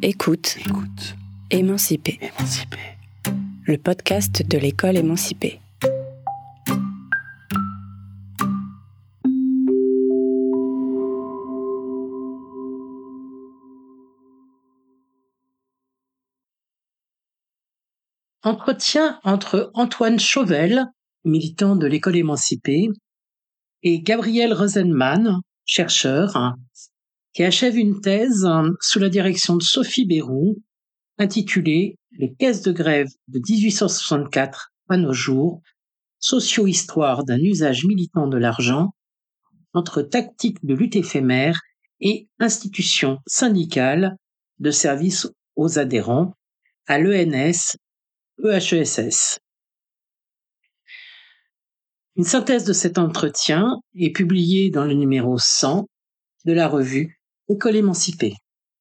Écoute. Écoute. Émancipé. Émancipé. Le podcast de l'école émancipée. Entretien entre Antoine Chauvel, militant de l'école émancipée, et Gabriel Rosenman, chercheur, qui achève une thèse sous la direction de Sophie Bérou, intitulée Les caisses de grève de 1864 à nos jours, socio-histoire d'un usage militant de l'argent, entre tactique de lutte éphémère et institutions syndicales de service aux adhérents à l'ENS EHESS. Une synthèse de cet entretien est publiée dans le numéro 100 de la revue École émancipée.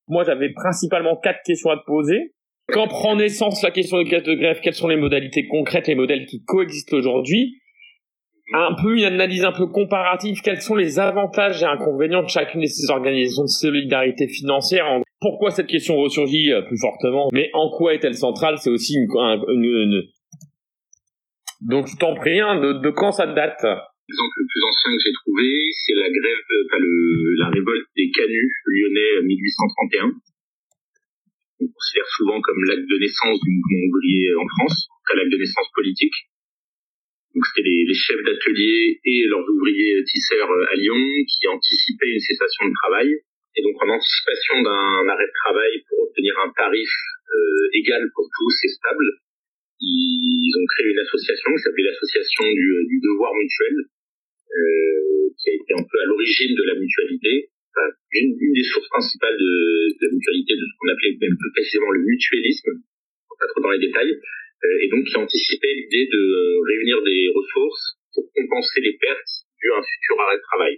Moi, j'avais principalement quatre questions à te poser. Quand prend naissance la question de caisse de grève, quelles sont les modalités concrètes, les modèles qui coexistent aujourd'hui? Un peu une analyse un peu comparative, quels sont les avantages et inconvénients de chacune de ces organisations de solidarité financière? Pourquoi cette question ressurgit euh, plus fortement? Mais en quoi est-elle centrale? C'est aussi une, une, une, Donc, je t'en prie, hein, de, de quand ça date? L'exemple le plus ancien que j'ai trouvé, c'est la grève, enfin le, la révolte des canuts lyonnais 1831. On considère souvent comme l'acte de naissance du mouvement ouvrier en France, en l'acte de naissance politique. Donc c'était les, les, chefs d'atelier et leurs ouvriers tisseurs à Lyon qui anticipaient une cessation de travail. Et donc en anticipation d'un arrêt de travail pour obtenir un tarif euh, égal pour tous et stable, ils ont créé une association qui s'appelait l'association du, du devoir mutuel, euh, qui a été un peu à l'origine de la mutualité, enfin, une, une, des sources principales de, de, la mutualité, de ce qu'on appelait même plus précisément le mutualisme, pas trop dans les détails, euh, et donc qui anticipait l'idée de réunir des ressources pour compenser les pertes dues à un futur arrêt de travail.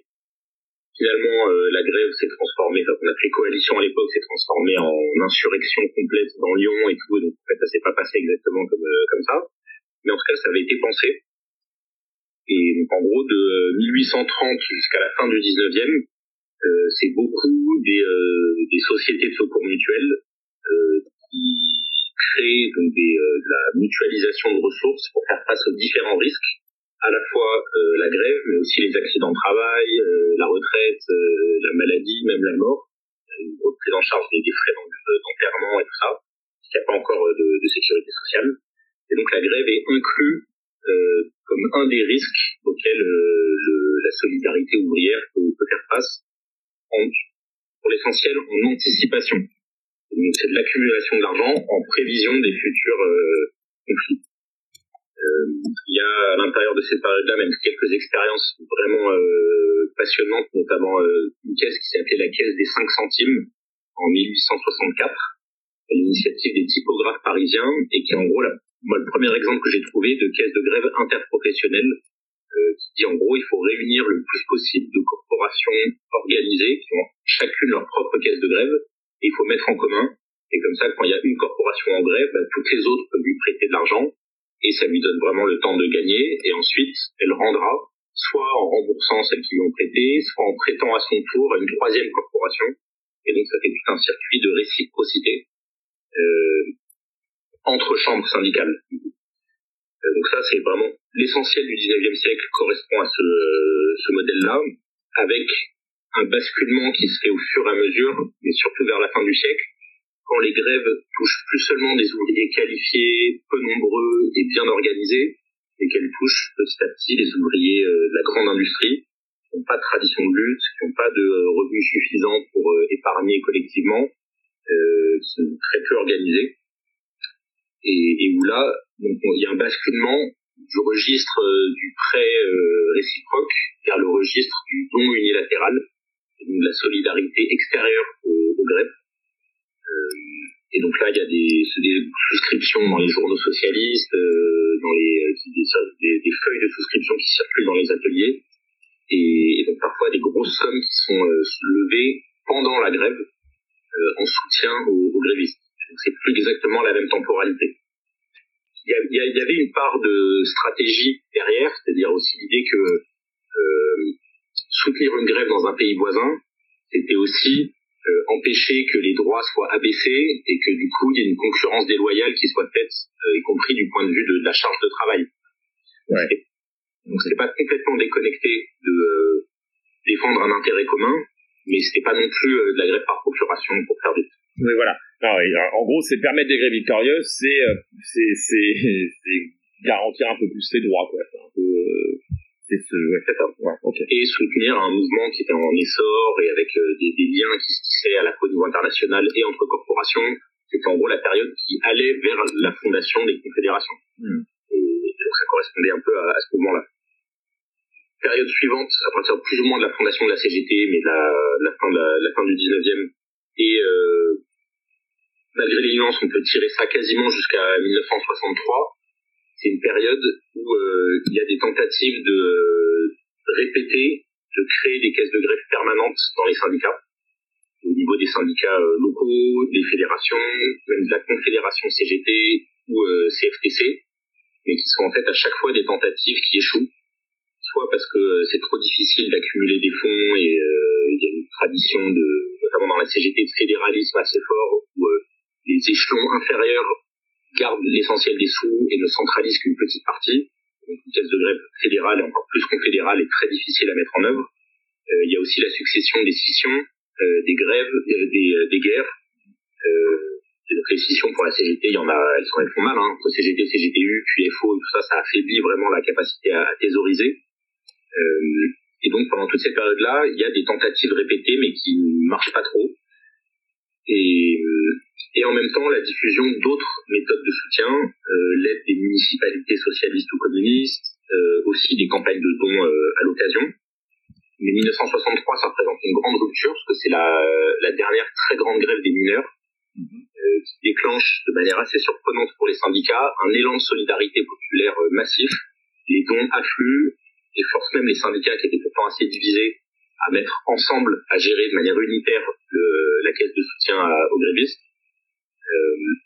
Finalement, euh, la grève s'est transformée, enfin, qu'on appelait coalition à l'époque, s'est transformée en insurrection complète dans Lyon et tout, donc en fait, ça s'est pas passé exactement comme, euh, comme ça. Mais en tout cas, ça avait été pensé. Et donc, en gros, de 1830 jusqu'à la fin du 19e, euh, c'est beaucoup des, euh, des sociétés de secours mutuels euh, qui créent donc des, de la mutualisation de ressources pour faire face aux différents risques, à la fois la grève, mais aussi les accidents de travail, la retraite, la maladie, même la mort, une prise en charge des, frais d'enterrement et tout ça, parce n'y a pas encore de, de sécurité sociale. Et donc la grève est inclue euh, comme un des risques auxquels euh, le, la solidarité ouvrière peut, peut faire face, en, pour l'essentiel en anticipation. Donc c'est de l'accumulation de l'argent en prévision des futurs euh, conflits. Il y a à l'intérieur de cette période-là même quelques expériences vraiment passionnantes, notamment une caisse qui s'appelait la caisse des 5 centimes en 1864, à l'initiative des typographes parisiens, et qui en gros la moi, le premier exemple que j'ai trouvé de caisse de grève interprofessionnelle, euh, qui dit en gros, il faut réunir le plus possible de corporations organisées qui ont chacune leur propre caisse de grève, et il faut mettre en commun. Et comme ça, quand il y a une corporation en grève, bah, toutes les autres peuvent lui prêter de l'argent, et ça lui donne vraiment le temps de gagner, et ensuite, elle rendra, soit en remboursant celles qui lui ont prêté, soit en prêtant à son tour à une troisième corporation. Et donc, ça fait tout un circuit de réciprocité. Euh, entre chambres syndicales. Euh, donc ça, c'est vraiment l'essentiel du 19e siècle correspond à ce, ce modèle-là, avec un basculement qui se fait au fur et à mesure, mais surtout vers la fin du siècle, quand les grèves touchent plus seulement des ouvriers qualifiés, peu nombreux et bien organisés, et qu'elles touchent petit à petit les ouvriers de la grande industrie, qui n'ont pas de tradition de lutte, qui n'ont pas de revenus suffisants pour épargner collectivement, euh, qui sont très peu organisés et, et où là, donc, il y a un basculement du registre euh, du prêt euh, réciproque vers le registre du don unilatéral, de la solidarité extérieure aux grèves. Euh, et donc là, il y a des, des souscriptions dans les journaux socialistes, dans les des, des, feuilles de souscription qui circulent dans les ateliers, et, donc parfois des grosses sommes qui sont levées pendant la grève en soutien aux grévistes c'est plus exactement la même temporalité. Il y, a, il y, avait une part de stratégie derrière, c'est-à-dire aussi l'idée que euh, soutenir une grève dans un pays voisin, c'était aussi euh, empêcher que les droits soient abaissés et que du coup il y ait une concurrence déloyale qui soit faite, euh, y compris du point de vue de, la charge de travail. Ouais. Donc c'est pas complètement déconnecté de euh, défendre un intérêt commun, mais c'était pas non plus de la grève par procuration pour faire vite. Oui, voilà. en gros, c'est permettre des grèves victorieuses, c'est c'est c'est garantir un peu plus ses droits, quoi. C'est un peu c'est ce, ouais, ça. Ouais, okay. Et soutenir un mouvement qui était en essor et avec euh, des, des, liens qui se tissaient à la fois au niveau international et entre corporations. C'était en gros la période qui allait vers la fondation des confédérations. Mm. Et, et, donc ça correspondait un peu à, à ce mouvement-là. Période suivante, à partir plus ou moins de la fondation de la CGT, mais de la, la, fin, de la, la, fin du 19e, et euh, malgré les nuances, on peut tirer ça quasiment jusqu'à 1963 c'est une période où euh, il y a des tentatives de répéter, de créer des caisses de grève permanentes dans les syndicats, au niveau des syndicats euh, locaux, des fédérations, même de la confédération CGT ou euh, CFTC, mais qui sont en fait à chaque fois des tentatives qui échouent, soit parce que c'est trop difficile d'accumuler des fonds et il y a une tradition de, notamment dans la CGT, de fédéralisme assez fort, où les échelons inférieurs garde l'essentiel des sous et ne centralise qu'une petite partie. Donc une caisse de grève fédérale et encore plus confédérale est très difficile à mettre en œuvre. Euh, il y a aussi la succession des scissions, euh, des grèves, euh, des, euh, des, guerres. les scissions pour la CGT, il y en a, elles, sont, elles font mal. Hein. Entre CGT, CGTU, puis FO, tout ça, ça affaiblit vraiment la capacité à, à thésauriser. et donc pendant toute cette période-là, il y a des tentatives répétées mais qui ne marchent pas trop. Et et en même temps la diffusion d'autres méthodes de soutien, euh, l'aide des municipalités socialistes ou communistes, euh, aussi des campagnes de dons euh, à l'occasion. Mais 1963, ça représente une grande rupture parce que c'est la, la dernière très grande grève des mineurs euh, qui déclenche de manière assez surprenante pour les syndicats un élan de solidarité populaire euh, massif. Les dons affluent et forcent même les syndicats qui étaient pourtant assez divisés à mettre ensemble, à gérer de manière unitaire le, la caisse de soutien aux grévistes. Euh,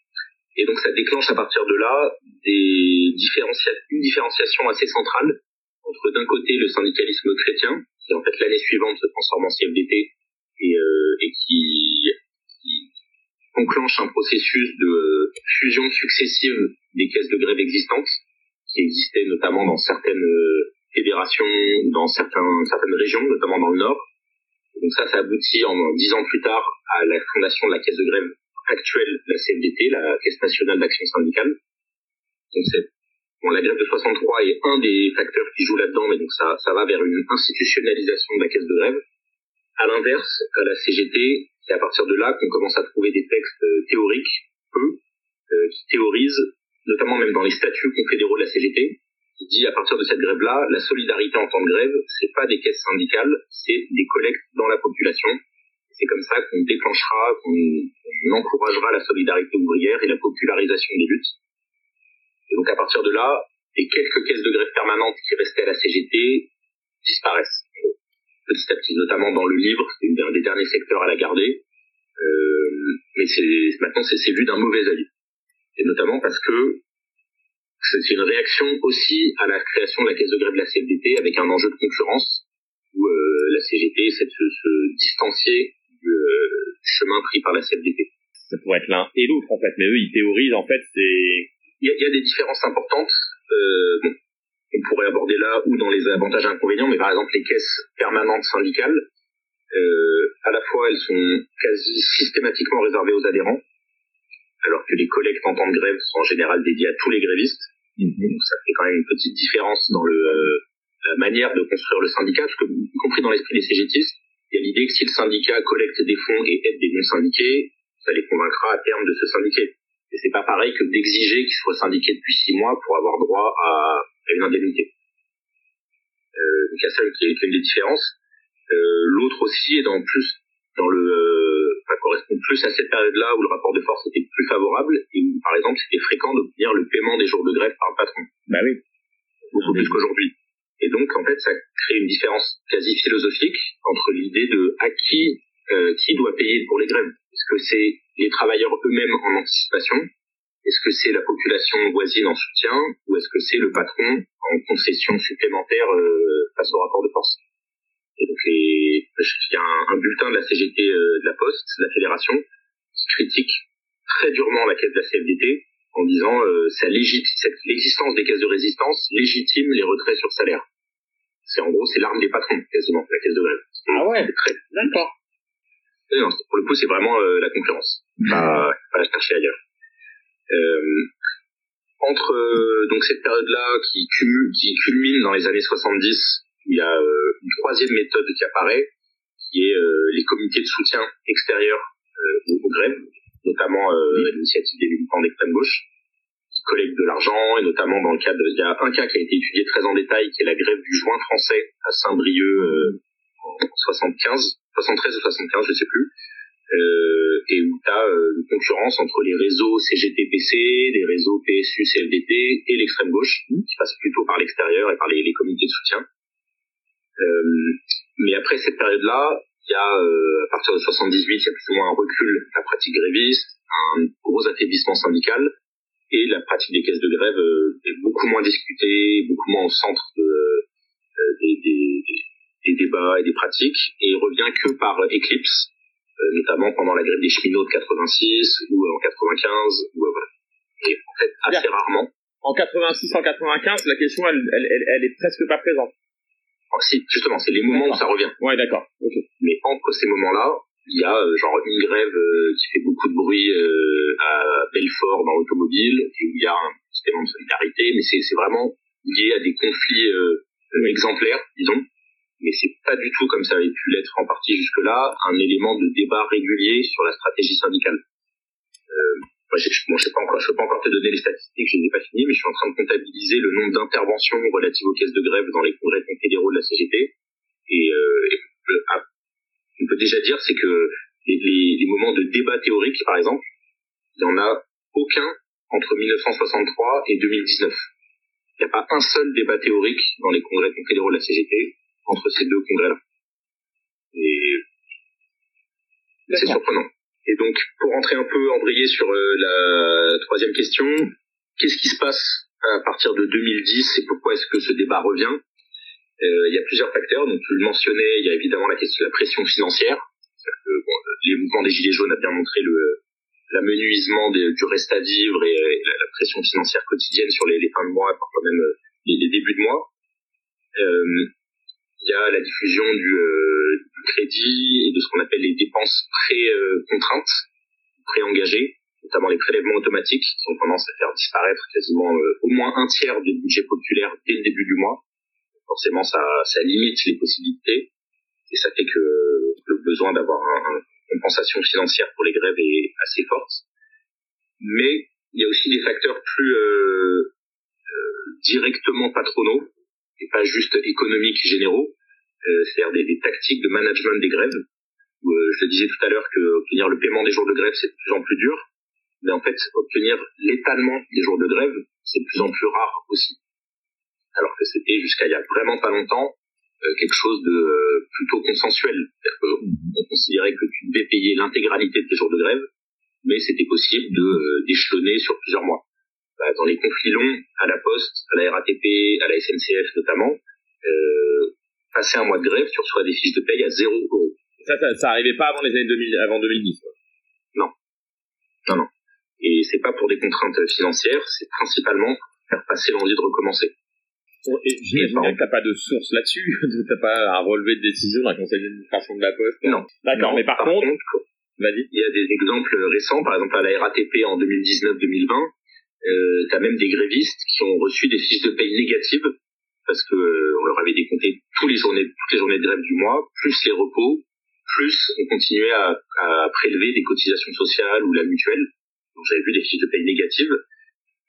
et donc ça déclenche à partir de là des une différenciation assez centrale entre d'un côté le syndicalisme chrétien, qui en fait l'année suivante se transforme en CFDT et, euh, et qui, qui, enclenche un processus de fusion successive des caisses de grève existantes, qui existaient notamment dans certaines fédérations, dans certains, certaines régions, notamment dans le Nord. donc ça, ça aboutit en dix ans plus tard à la fondation de la caisse de grève actuelle la CFDT, la Caisse nationale d'action syndicale. Donc c'est bon, la grève de 63 est un des facteurs qui joue là-dedans, mais donc ça, ça va vers une institutionnalisation de la caisse de grève. À l'inverse, à la CGT, c'est à partir de là qu'on commence à trouver des textes euh, théoriques, peu, euh, qui théorisent, notamment même dans les statuts confédéraux de la CGT, qui dit à partir de cette grève-là, la solidarité en temps de grève, c'est pas des caisses syndicales, c'est des collectes dans la population c'est comme ça qu'on déclenchera, qu'on encouragera la solidarité ouvrière et la popularisation des luttes. Et donc à partir de là, les quelques caisses de grève permanentes qui restaient à la CGT disparaissent. Petit à petit, notamment dans le livre, c'est un des derniers secteurs à la garder. Euh, mais maintenant c'est vu d'un mauvais avis. Et notamment parce que c'est une réaction aussi à la création de la caisse de grève de la CFDT avec un enjeu de concurrence où euh, la CGT essaie de se distancier du chemin pris par la CFDT. Ça pourrait être l'un et l'autre en fait, mais eux ils théorisent en fait c'est. Il y, a, des différences importantes. Euh, bon, on pourrait aborder là ou dans les avantages et inconvénients, mais par exemple les caisses permanentes syndicales, euh, à la fois elles sont quasi systématiquement réservées aux adhérents, alors que les collectes en temps de grève sont en général dédiées à tous les grévistes. Mm-hmm. Donc ça fait quand même une petite différence dans le, euh, la manière de construire le syndicat, parce que, y compris dans l'esprit des CGTistes, il y a l'idée que si le syndicat collecte des fonds et aide des non-syndiqués, ça les convaincra à terme de se syndiquer. Et c'est pas pareil que d'exiger qu'ils soient syndiqués depuis six mois pour avoir droit à, une indemnité. Euh, donc il y a ça qui est, une des différences. Euh, L'autre aussi est dans plus dans le euh, correspond plus à cette période-là où le rapport de force était plus favorable et où par exemple c'était fréquent d'obtenir le paiement des jours de grève par le patron. Bah oui. Beaucoup plus qu'aujourd'hui. Et donc, en fait, ça crée une différence quasi philosophique entre l'idée de à qui, euh, qui doit payer pour les grèves? Est-ce que c'est les travailleurs eux-mêmes en anticipation? Est-ce que c'est la population voisine en soutien? Ou est-ce que c'est le patron en concession supplémentaire euh, face au rapport de force? Et donc, les, il y a un, bulletin de la CGT de la Poste, de la Fédération, qui critique très durement la caisse de la CFDT en disant euh, l'existence des caisses de résistance légitime les retraits sur salaire. C'est en gros c'est l'arme des patrons quasiment la caisse de grève. Ah ouais. D'accord. Non, pour le coup c'est vraiment euh, la concurrence. Pas, pas la chercher ailleurs. Euh, entre euh, donc cette période-là qui, cumule, qui culmine dans les années 70, il y a euh, une troisième méthode qui apparaît, qui est les comités de soutien extérieurs aux, grèves, notamment l'initiative des militants d'extrême gauche, qui collectent de l'argent, et notamment dans le cadre, il y a un cas qui a été étudié très en détail, qui est la grève du joint français à Saint-Brieuc en 75, 73 ou 75, je sais plus, euh, et où tu as euh, une concurrence entre les réseaux CGT-PC, les réseaux PSU-CFDT et l'extrême gauche, qui passe plutôt par l'extérieur et par les, les comités de soutien. Euh, mais après cette période-là, il y a, euh, à partir de 78, il y a plus ou moins un recul de la pratique gréviste, un gros affaiblissement syndical, et la pratique des caisses de grève euh, est beaucoup moins discutée, beaucoup moins au centre de, euh, des, des, des, débats et des pratiques, et revient que par éclipse, notamment pendant la grève des cheminots de 86 ou en 95, ou. Et en fait, assez rarement. En 86, en 95, la question, elle, elle, elle, elle est presque pas présente. Si, justement, c'est les moments où ça revient. Ouais, d'accord. Mais entre ces moments-là, il y a euh, genre une grève euh, qui fait beaucoup de bruit euh, à Belfort dans l'automobile, où il y a un système de solidarité, mais c'est vraiment lié à des conflits exemplaires, disons. Mais c'est pas du tout comme ça avait pu l'être en partie jusque-là, un élément de débat régulier sur la stratégie syndicale. Euh, moi, je ne pas encore, je peux pas encore te donner les statistiques, je ne les ai pas finies, mais je suis en train de comptabiliser le nombre d'interventions relatives aux caisses de grève dans les congrès confédéraux de la CGT. Et, euh, on peut déjà dire, c'est que les, les, moments de débat théorique, par exemple, il n'y en a aucun entre 1963 et 2019. Il n'y a pas un seul débat théorique dans les congrès confédéraux de la CGT entre ces deux congrès-là. Et c'est surprenant. Et donc, pour rentrer un peu embrayé sur euh, la troisième question, qu'est-ce qui se passe à partir de 2010 et pourquoi est-ce que ce débat revient? Il y a plusieurs facteurs. Donc, tu le mentionnais, il y a évidemment la question de la pression financière. Que, bon, les mouvements des Gilets jaunes a bien montré le l'amenuisement du reste à vivre et, la, pression financière quotidienne sur les, fins de mois, parfois même euh, les, débuts de mois. Euh, il y a la diffusion du, euh, du crédit et de ce qu'on appelle les dépenses pré-contraintes, pré-engagées, notamment les prélèvements automatiques qui ont tendance à faire disparaître quasiment euh, au moins un tiers du budget populaire dès le début du mois. Forcément, ça, limite les possibilités et ça fait que le besoin d'avoir une compensation financière pour les grèves est assez forte. Mais il y a aussi des facteurs plus euh, euh directement patronaux et pas juste économiques généraux, euh, c'est-à-dire des, tactiques de management des grèves. Je te disais tout à l'heure que obtenir le paiement des jours de grève c'est de plus en plus dur, mais en fait obtenir l'étalement des jours de grève c'est de plus en plus rare aussi. Alors que c'était jusqu'à il y a vraiment pas longtemps euh, quelque chose de plutôt consensuel. On considérait que tu devais payer l'intégralité de tes jours de grève, mais c'était possible de d'échelonner sur plusieurs mois. Bah, dans les conflits longs, à la Poste, à la RATP, à la SNCF notamment, euh, passer un mois de grève, tu reçois des fiches de paye à 0 euros. Ça, ça, ça arrivait pas avant les années 2000, avant 2010. Non, non, non. Et c'est pas pour des contraintes financières, c'est principalement faire passer l'envie de recommencer. Et j'imagine que t'as pas de source là-dessus, t'as pas un relevé de décision d'un conseil d'administration de la Poste. Non. D'accord, mais par, contre, contre il y a des exemples récents, par exemple à la RATP en 2019-2020, euh, tu as même des grévistes qui ont reçu des fiches de paye négatives parce que euh, on leur avait décompté tous les journées, toutes les journées de grève du mois, plus les repos, plus on continuait à, à prélever des cotisations sociales ou la mutuelle. Donc j'avais vu des fiches de paye négatives.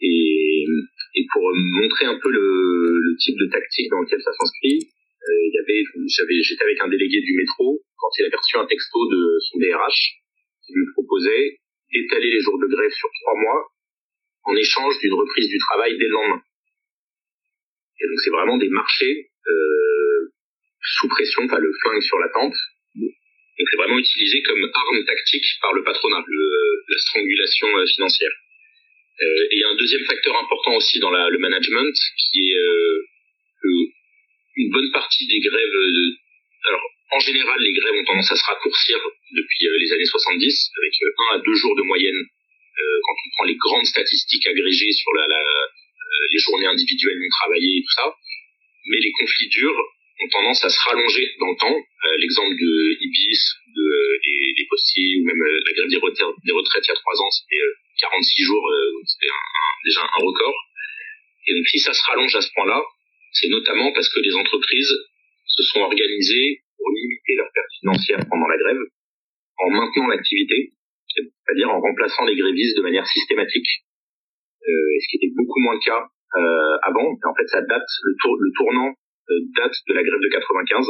Et, et pour montrer un peu le, type de tactique dans lequel ça s'inscrit, euh, il y avait, j'étais avec un délégué du métro quand il avait reçu un texto de son DRH qui lui proposait d'étaler les jours de grève sur trois mois en échange d'une reprise du travail dès le lendemain. Et donc c'est vraiment des marchés euh, sous pression, enfin le flingue sur la tempe. Donc c'est vraiment utilisé comme arme tactique par le patronat, la strangulation euh, financière. Euh, et un deuxième facteur important aussi dans la, le management, qui est euh, une bonne partie des grèves. De, alors En général, les grèves ont tendance à se raccourcir depuis les années 70, avec un à deux jours de moyenne quand on prend les grandes statistiques agrégées sur la, la les journées individuelles non travaillées et tout ça. Mais les conflits durs ont tendance à se rallonger dans le temps. Euh, l'exemple de Ibis, de, euh, des, des, postiers, ou même euh, la grève des retraites, des retraites il y a trois ans, c'était 46 jours, c'était déjà un record. Et donc si ça se rallonge à ce point-là, c'est notamment parce que les entreprises se sont organisées pour limiter leur perte financière pendant la grève, en maintenant l'activité, c'est-à-dire en remplaçant les grévistes de manière systématique, euh, ce qui était beaucoup moins le cas euh, avant. en fait, ça date le, tour, le tournant euh, date de la grève de 95,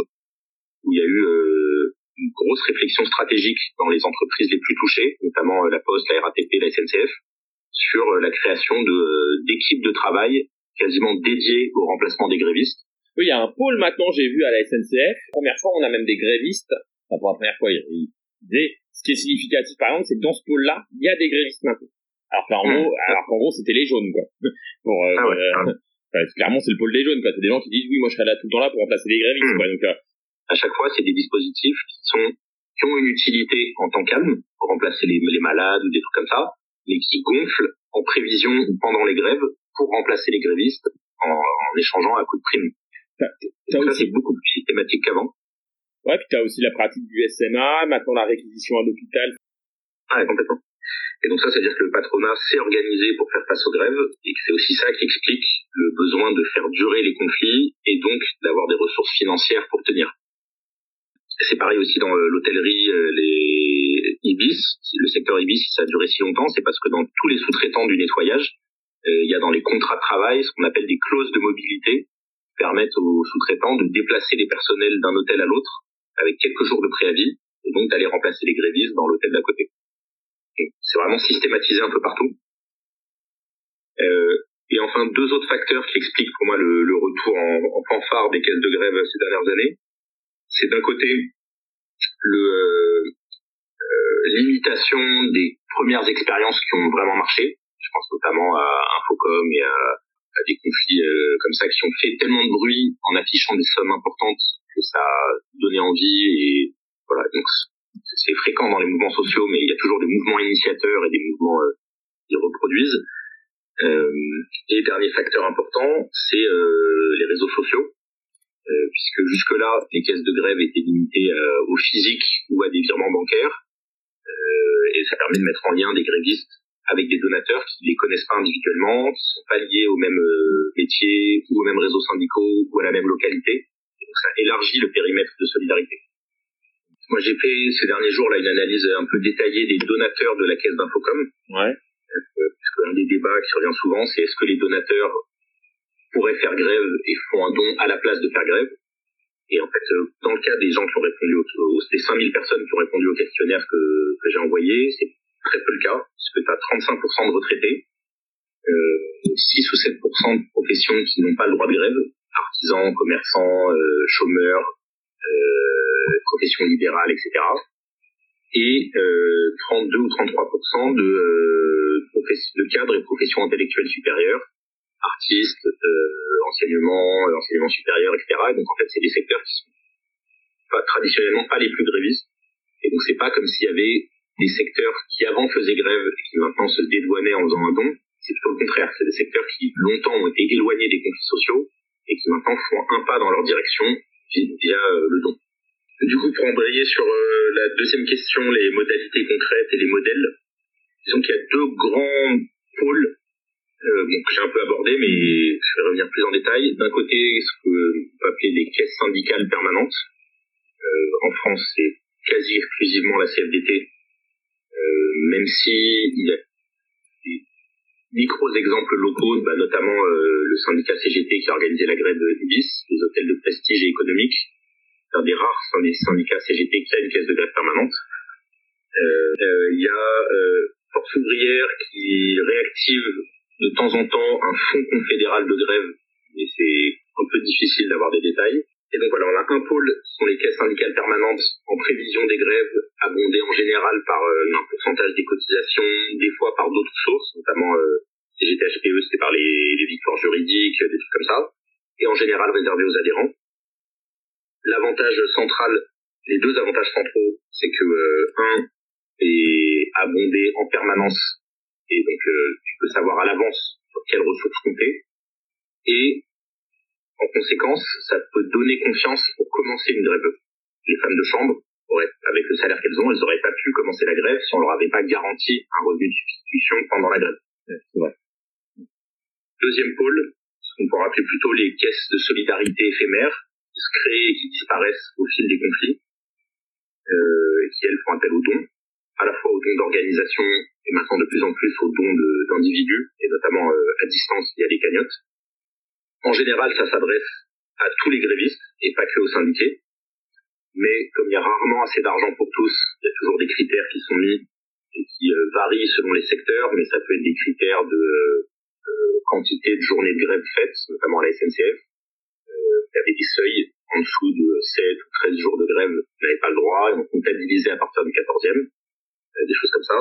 où il y a eu euh, une grosse réflexion stratégique dans les entreprises les plus touchées, notamment euh, la Poste, la RATP, la SNCF, sur la création de d'équipes de travail quasiment dédiées au remplacement des grévistes. Oui, il y a un pôle maintenant, j'ai vu à la SNCF. Première fois, on a même des grévistes. Enfin, pour la première fois, il disait, ce qui est significatif, par exemple, c'est que dans ce pôle-là, il y a des grévistes maintenant. Alors qu'en mmh. gros, alors qu'en gros, c'était les jaunes, quoi. pour, euh, ah ouais, clairement, c'est le pôle des jaunes, quoi. C'est des gens qui disent, oui, moi, je serai là tout le temps là pour remplacer les grévistes, quoi. Donc, euh, à chaque fois, c'est des dispositifs qui sont, qui ont une utilité en temps calme, pour remplacer les, les malades ou des trucs comme ça, mais qui gonflent en prévision pendant les grèves pour remplacer les grévistes en, en échangeant à coup de prime. Ça, c'est beaucoup plus systématique qu'avant. Ouais, puis t'as aussi la pratique du SMA, maintenant la réquisition à l'hôpital. Ah, complètement. Et donc ça, c'est-à-dire que le patronat s'est organisé pour faire face aux grèves, et que c'est aussi ça qui explique le besoin de faire durer les conflits, et donc d'avoir des ressources financières pour tenir. C'est pareil aussi dans euh, l'hôtellerie, euh, les Ibis, le secteur Ibis, si ça a duré si longtemps, c'est parce que dans tous les sous-traitants du nettoyage, euh, il y a dans les contrats de travail ce qu'on appelle des clauses de mobilité qui permettent aux sous-traitants de déplacer les personnels d'un hôtel à l'autre avec quelques jours de préavis, et donc d'aller remplacer les grévistes dans l'hôtel d'à côté. C'est vraiment systématisé un peu partout. Euh, et enfin, deux autres facteurs qui expliquent pour moi le, le retour en, en, fanfare des caisses de grève ces dernières années. C'est d'un côté le euh, euh, l'imitation des premières expériences qui ont vraiment marché. Je pense notamment à Infocom et à, des conflits euh, comme ça qui ont fait tellement de bruit en affichant des sommes importantes que ça a donné envie et voilà. Donc c'est fréquent dans les mouvements sociaux, mais il y a toujours des mouvements initiateurs et des mouvements euh, qui reproduisent. Et dernier facteur important, c'est les réseaux sociaux, euh, puisque jusque-là, les caisses de grève étaient limitées euh, au physique ou à des virements bancaires, et ça permet de mettre en lien des grévistes avec des donateurs qui les connaissent pas individuellement, qui sont pas liés au même métier ou aux mêmes réseaux syndicaux ou à la même localité. Et donc ça élargit le périmètre de solidarité. Moi, j'ai fait ces derniers jours là une analyse un peu détaillée des donateurs de la caisse d'Infocom. Ouais. Euh, parce qu'un des débats qui revient souvent, c'est est-ce que les donateurs pourraient faire grève et font un don à la place de faire grève Et en fait, euh, dans le cas des gens qui ont répondu, aux, aux, des 5000 personnes qui ont répondu au questionnaire que, que j'ai envoyé, c'est très peu le cas, parce que tu as 35% de retraités, euh, 6 ou 7% de professions qui n'ont pas le droit de grève, artisans, commerçants, euh, chômeurs, euh, profession libérale, etc. Et euh, 32 ou 33% de, euh, de cadres et professions intellectuelles supérieures, artistes, euh, enseignement, euh, enseignement supérieur, etc. Et donc en fait, c'est des secteurs qui sont pas, traditionnellement pas les plus grévistes. Et donc c'est pas comme s'il y avait des secteurs qui avant faisaient grève et qui maintenant se dédouanaient en faisant un don. C'est plutôt le contraire. C'est des secteurs qui longtemps ont été éloignés des conflits sociaux et qui maintenant font un pas dans leur direction via euh, le don. Du coup, pour embrayer sur euh, la deuxième question, les modalités concrètes et les modèles, disons qu'il y a deux grands pôles euh, bon, j'ai un peu abordé, mais je vais revenir plus en détail. D'un côté, ce qu'on peut appeler les caisses syndicales permanentes. Euh, en France, c'est quasi exclusivement la CFDT, euh, même si il y a des micros exemples locaux, bah, notamment euh, le syndicat CGT qui a organisé la grève Ibis, les hôtels de prestige et économique, un des rares syndicats CGT qui a une caisse de grève permanente. Euh, il y a Force ouvrière qui réactive de temps en temps un fonds confédéral de grève, mais c'est un peu difficile d'avoir des détails. Et donc voilà, on a un pôle, ce sont les caisses syndicales permanentes en prévision des grèves, abondées en général par euh, un pourcentage des cotisations, des fois par d'autres sources, notamment euh, CGT HPE, c'était par les, victoires juridiques, des trucs comme ça, et en général réservé aux adhérents. L'avantage central les deux avantages centraux, c'est que un est abondé en permanence et donc tu peux savoir à l'avance sur quelles ressources compter et en conséquence, ça peut donner confiance pour commencer une grève. Les femmes de chambre avec le salaire qu'elles ont, elles n'auraient pas pu commencer la grève si on leur avait pas garanti un revenu de substitution pendant la grève. Deuxième pôle, ce qu'on pourrait appeler plutôt les caisses de solidarité éphémères, qui se créent et qui disparaissent au fil des conflits, euh, et qui elles font appel aux dons, à la fois aux dons d'organisation et maintenant de plus en plus aux dons d'individus, et notamment euh, à distance via les cagnottes. En général, ça s'adresse à tous les grévistes et pas que aux syndiqués mais comme il y a rarement assez d'argent pour tous, il y a toujours des critères qui sont mis et qui euh, varient selon les secteurs, mais ça peut être des critères de euh, quantité de journées de grève faites, notamment à la SNCF. Euh, il y avait des seuils en dessous de 7 ou 13 jours de grève, on n'avait pas le droit, et on comptabilisait à partir du 14e, des choses comme ça.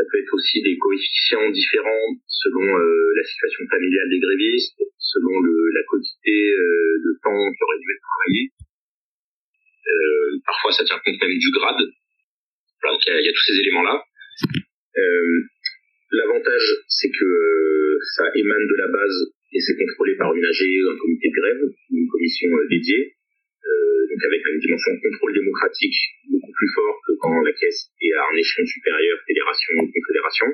Ça peut être aussi des coefficients différents selon la situation familiale des grévistes, selon la quantité de temps qui aurait dû être travaillé. Euh, parfois, ça tient compte même du grade. donc il y, a tous ces éléments-là. Euh, l'avantage, c'est que euh, ça émane de la base et c'est contrôlé par une AG, un comité de grève, une commission dédiée, donc avec une dimension de contrôle démocratique beaucoup plus fort que quand la caisse est à un échelon supérieur, fédération ou confédération.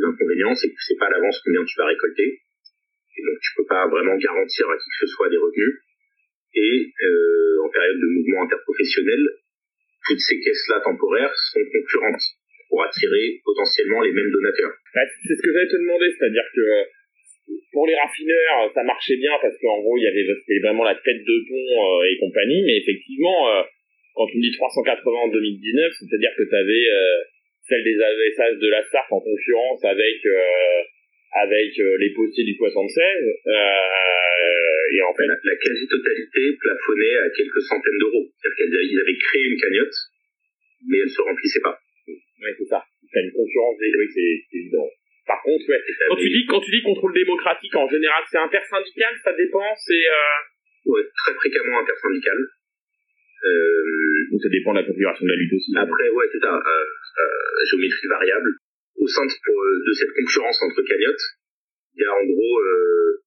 L'inconvénient, c'est que tu sais pas à l'avance combien tu vas récolter, et donc tu peux pas vraiment garantir à qui que ce soit des revenus et euh, en période de mouvement interprofessionnel, toutes ces caisses-là temporaires sont concurrentes pour attirer potentiellement les mêmes donateurs. c'est ce que j'allais te demander, c'est-à-dire que pour les raffineurs, ça marchait bien parce qu'en gros, il y avait c'était vraiment la tête de pont euh, et compagnie, mais effectivement, euh, quand tu me dis 380 en 2019, c'est-à-dire que tu avais euh, celle des AVSH de la SARF en concurrence avec avec euh, les postiers du 76. Euh, et en fait, la, quasi-totalité plafonnait à quelques centaines d'euros. C'est-à-dire qu'ils avaient créé une cagnotte, mais elle se remplissait pas. Oui, c'est ça. C'est une concurrence, oui, c'est évident. Par contre, ouais, quand tu dis quand tu dis contrôle démocratique, en général, c'est intersyndical, ça dépend, c'est. Euh... Ouais, très fréquemment intersyndical. Euh... Ça dépend de la configuration de la lutte aussi. Après, ouais, c'est ça. Euh, euh, géométrie variable au sein de, cette concurrence entre cagnottes, il y a en gros euh,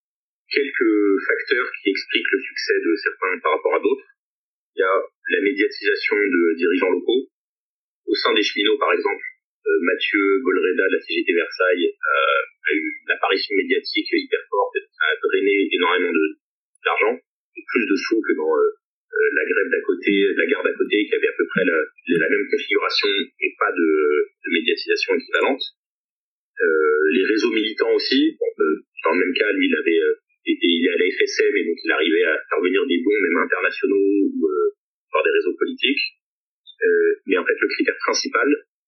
quelques facteurs qui expliquent le succès de certains par rapport à d'autres. Il y a la médiatisation de dirigeants locaux. Au sein des cheminots, par exemple, euh, Mathieu Golreda de la CGT Versailles euh, a eu une apparition médiatique hyper forte ça a drainé énormément d'argent, plus de sous que dans euh, la grève d'à côté, la gare d'à côté, qui avait à peu près la, même configuration et pas de, médiatisation équivalente. Euh, les réseaux militants aussi, euh, dans le même cas, lui, il avait été, à la FSM et donc il arrivait à faire venir des dons même internationaux ou par des réseaux politiques. mais en fait, le critère principal,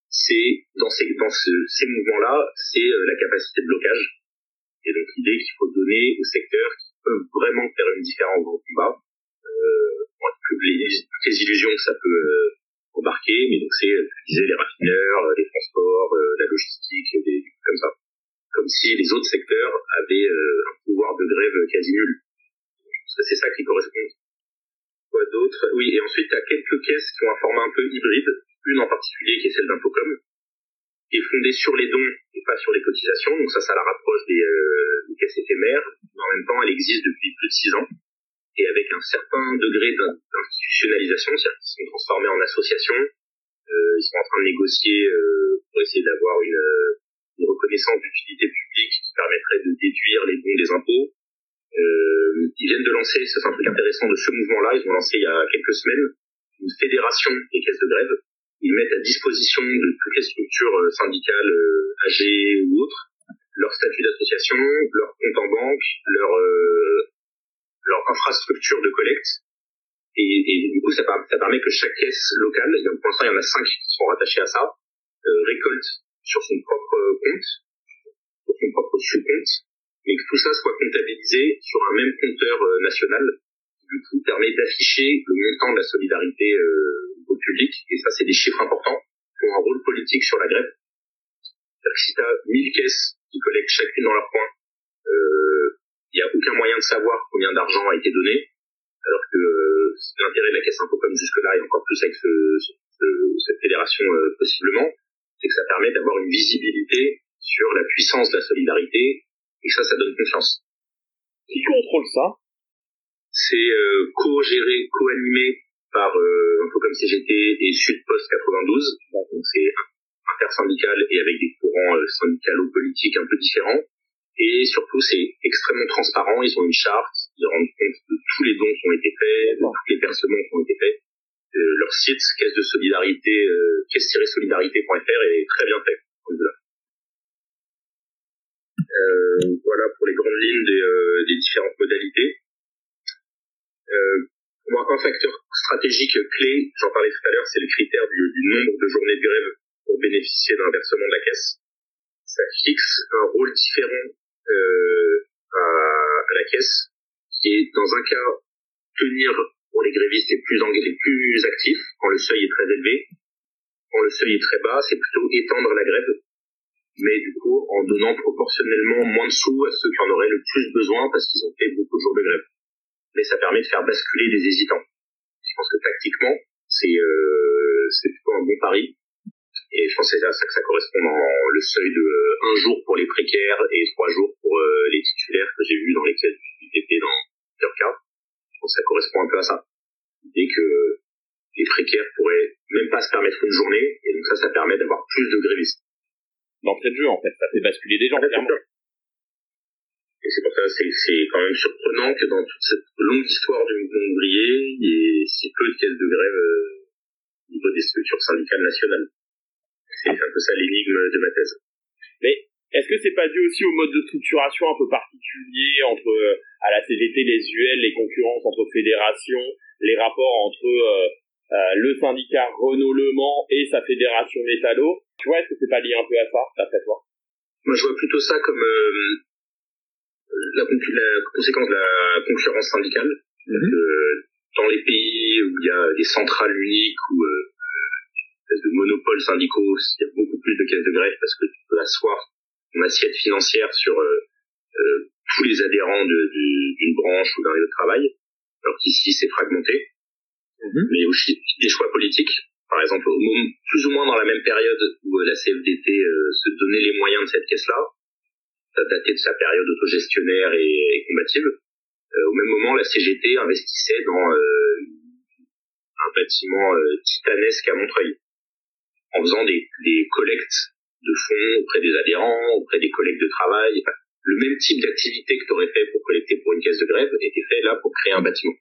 c'est dans ces dans ces mouvements-là, c'est la capacité de blocage. Et donc l'idée qu'il faut donner aux secteurs qui peuvent vraiment faire une différence dans le euh, toutes les, les, illusions que ça peut euh, embarquer, mais donc c'est, je disais, les raffineurs, euh, les transports, la logistique, des, comme ça. Comme si les autres secteurs avaient un pouvoir de grève quasi nul. C'est ça qui correspond. Quoi d'autre? Oui, et ensuite, tu as quelques caisses qui ont un format un peu hybride. Une en particulier qui est celle d'Infocom, qui est fondée sur les dons et pas sur les cotisations. Donc ça, ça la rapproche des, des caisses éphémères. En même temps, elle existe depuis plus de six ans et avec un certain degré d'institutionnalisation, c'est-à-dire qu'ils sont transformés en association, euh, ils sont en train de négocier euh, pour essayer d'avoir une, une, reconnaissance d'utilité publique qui permettrait de déduire les dons des impôts. Euh, ils viennent de lancer, ça c'est un truc intéressant de ce mouvement-là, ils ont lancé il y a quelques semaines une fédération des caisses de grève. Ils mettent à disposition de toutes les structures euh, syndicales, euh, AG ou autres, leur statut d'association, leur compte en banque, leur euh, leur infrastructure de collecte. Et, et du coup, ça, ça, permet que chaque caisse locale, pour l'instant, il y en a cinq qui sont rattachés à ça, euh, récolte sur son propre compte, sur son propre sous-compte, mais que tout ça soit comptabilisé sur un même compteur national, qui du coup permet d'afficher le montant de la solidarité euh, au public. Et ça, c'est des chiffres importants qui ont un rôle politique sur la grève. C'est-à-dire que si tu as 1000 caisses qui collectent chacune dans leur coin, euh, il n'y a aucun moyen de savoir combien d'argent a été donné. alors que euh, l'intérêt de la caisse impôt comme jusque-là, et encore plus avec ce, ce, cette fédération euh, possiblement, c'est que ça permet d'avoir une visibilité sur la puissance de la solidarité, et ça, ça donne confiance. Qui contrôle ça? C'est euh, co-géré, co-animé par euh, un peu comme CGT et Sud-Post 92, donc c'est intersyndical et avec des courants euh, syndicalo-politiques un peu différents. Et surtout, c'est extrêmement transparent. Ils ont une charte, ils rendent compte de tous les dons qui ont été faits, de tous les versements qui ont été faits. Euh, leur site, caisse de solidarité, euh, caisse-solidarité.fr est très bien fait. Euh, voilà pour les grandes lignes des, euh, des différentes modalités. Moi, un facteur stratégique clé, j'en parlais tout à l'heure, c'est le critère du, du nombre de journées de grève pour bénéficier d'un versement de la caisse. Ça fixe un rôle différent euh, à, à, la caisse, qui est dans un cas tenir pour les grévistes les plus, les plus actifs, quand le seuil est très élevé. Quand le seuil est très bas, c'est plutôt étendre la grève, mais du coup en donnant proportionnellement moins de sous à ceux qui en auraient le plus besoin parce qu'ils ont fait beaucoup de jours de grève. Mais ça permet de faire basculer des hésitants. Je pense que tactiquement, c'est euh, plutôt un bon pari. Et je pense que c'est à ça que ça correspond dans le seuil de euh, un jour pour les précaires et trois jours pour euh, les titulaires que j'ai vus dans les classes du IPP dans plusieurs cas. Je pense que ça correspond un peu à ça. Dès que les précaires pourraient même pas se permettre une journée, et donc ça, ça permet d'avoir plus de grévistes. D'entrée de jeu, en fait, ça fait basculer des gens, clairement. Et c'est pour ça, c'est, c'est quand même surprenant que dans toute cette longue histoire du mouvement ouvrier, il y ait si peu de caisses de grève euh, au niveau des structures syndicales nationales. C'est un peu ça l'énigme de ma thèse. Mais est-ce que c'est pas dû aussi au mode de structuration un peu particulier entre euh, à la CGT les UL, les concurrences entre fédérations, les rapports entre euh, euh, le syndicat Renault Le Mans et sa fédération métallo? Tu vois, est-ce que c'est pas lié un peu à ça, d'après toi? Moi, je vois plutôt ça comme la, la, conséquence de la concurrence syndicale. Mm -hmm. dans les pays où il y a des centrales uniques ou de monopoles syndicaux, il y a beaucoup plus de caisses de grève parce que tu peux asseoir ton assiette financière sur euh, euh, tous les adhérents d'une branche ou d'un lieu de travail, alors qu'ici c'est fragmenté. -hmm. Mais aussi des choix politiques. Par exemple, au moment, plus ou moins dans la même période où la CFDT euh, se donnait les moyens de cette caisse-là, datait de sa période autogestionnaire et, et combative. au même moment, la CGT investissait dans un bâtiment titanesque à Montreuil en faisant des, collectes de fonds auprès des adhérents, auprès des collègues de travail. Le même type d'activité que tu aurais fait pour collecter pour une caisse de grève était fait là pour créer un bâtiment.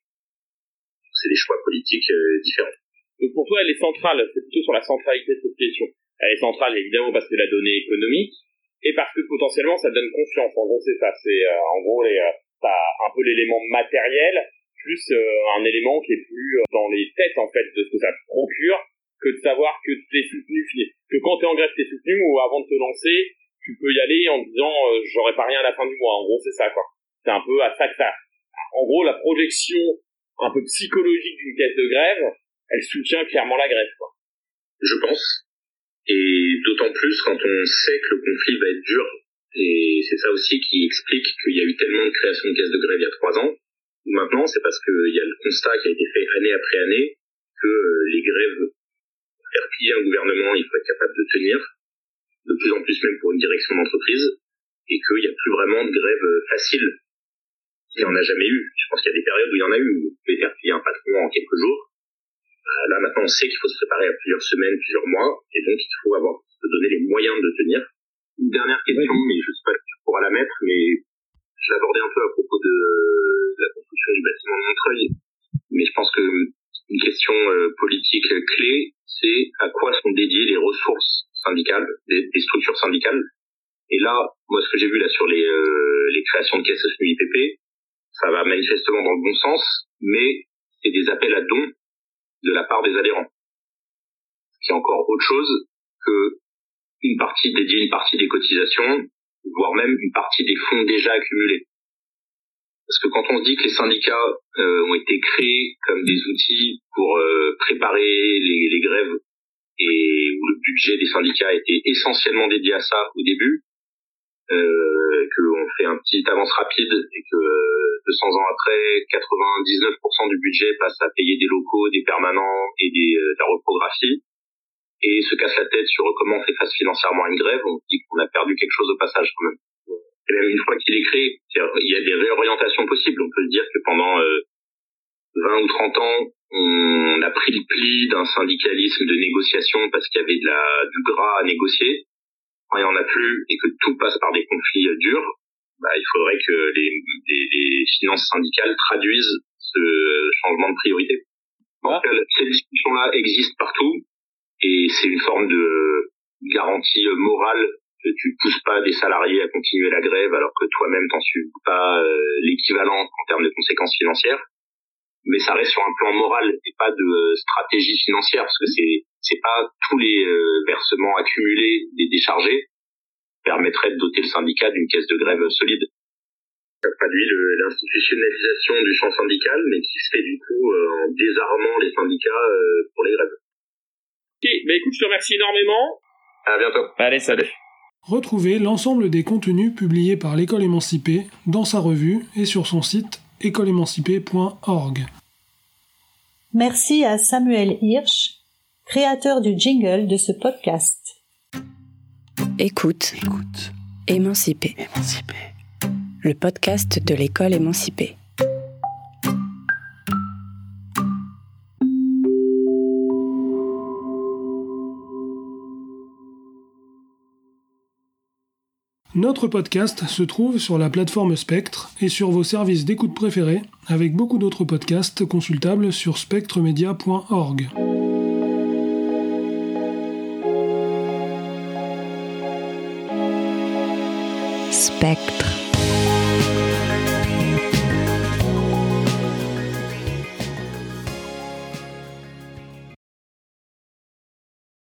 C'est des choix politiques euh, différents. Donc pour toi, elle est centrale, c'est plutôt sur la centralité de cette question. Elle est centrale évidemment parce que la donnée économique et parce que potentiellement ça donne confiance. En gros, c'est ça. C'est euh, en gros les, euh, un peu l'élément matériel plus euh, un élément qui est plus dans les têtes en fait de ce que ça procure que de savoir que tu es soutenu, que quand tu es en grève, tu es soutenu, ou avant de te lancer, tu peux y aller en disant euh, j'aurai pas rien à la fin du mois. En gros, c'est ça, quoi. C'est un peu à ça que ça. En gros, la projection un peu psychologique d'une caisse de grève, elle soutient clairement la grève, quoi. Je pense. Et d'autant plus quand on sait que le conflit va être dur. Et c'est ça aussi qui explique qu'il y a eu tellement de création de caisses de grève il y a trois ans. Maintenant, c'est parce qu'il y a le constat qui a été fait année après année que euh, les grèves faire plier un gouvernement, il faut être capable de tenir, de plus en plus même pour une direction d'entreprise, et qu'il n'y a plus vraiment de grève facile. Il n'y en a jamais eu. Je pense qu'il y a des périodes où il y en a eu, vous pouvez faire plier un patron en quelques jours. Euh, là, maintenant, on sait qu'il faut se préparer à plusieurs semaines, plusieurs mois, et donc il faut avoir, se donner les moyens de tenir. Une dernière question, mais je ne sais pas si tu pourras la mettre, mais je l'abordais un peu à propos de la construction du bâtiment de Montreuil. Mais je pense que une question euh, politique clé, c'est à quoi sont dédiées les ressources syndicales, des, des, structures syndicales. Et là, moi, ce que j'ai vu là sur les, euh, les créations de caisses SNUIPP, ça va manifestement dans le bon sens, mais c'est des appels à dons de la part des adhérents. C'est encore autre chose que une partie dédiée une partie des cotisations, voire même une partie des fonds déjà accumulés. Parce que quand on dit que les syndicats euh, ont été créés comme des outils pour euh, préparer les, les, grèves et où le budget des syndicats était essentiellement dédié à ça au début, euh, qu'on fait un petit avance rapide et que 200 ans après, 99% du budget passe à payer des locaux, des permanents et des, de la reprographie et se casse la tête sur comment on fait face financièrement à une grève, on dit qu'on a perdu quelque chose au passage quand même. Et même une fois qu'il est créé, il y a des réorientations possibles. On peut se dire que pendant 20 ou 30 ans, on a pris le pli d'un syndicalisme de négociation parce qu'il y avait de la, du gras à négocier. Quand il n'y en a plus et que tout passe par des conflits durs, bah, il faudrait que les, les, les, finances syndicales traduisent ce changement de priorité. Donc, ah. cette discussion-là existe partout et c'est une forme de garantie morale que tu pousses pas des salariés à continuer la grève alors que toi-même t'en subis pas euh, l'équivalent en termes de conséquences financières mais ça reste sur un plan moral et pas de stratégie financière parce que c'est c'est pas tous les euh, versements accumulés des déchargés permettraient de doter le syndicat d'une caisse de grève solide. Ça traduit l'institutionnalisation du champ syndical, mais qui se fait du coup euh, en désarmant les syndicats euh, pour les grèves. Ok, bah écoute, je te remercie énormément. À bientôt. Allez, salut. Retrouvez l'ensemble des contenus publiés par l'école émancipée dans sa revue et sur son site écoleémancipée.org. Merci à Samuel Hirsch, créateur du jingle de ce podcast. Écoute, Écoute. émancipé. Émancipé. Le podcast de l'école émancipée. Notre podcast se trouve sur la plateforme Spectre et sur vos services d'écoute préférés, avec beaucoup d'autres podcasts consultables sur spectremedia.org. Spectre.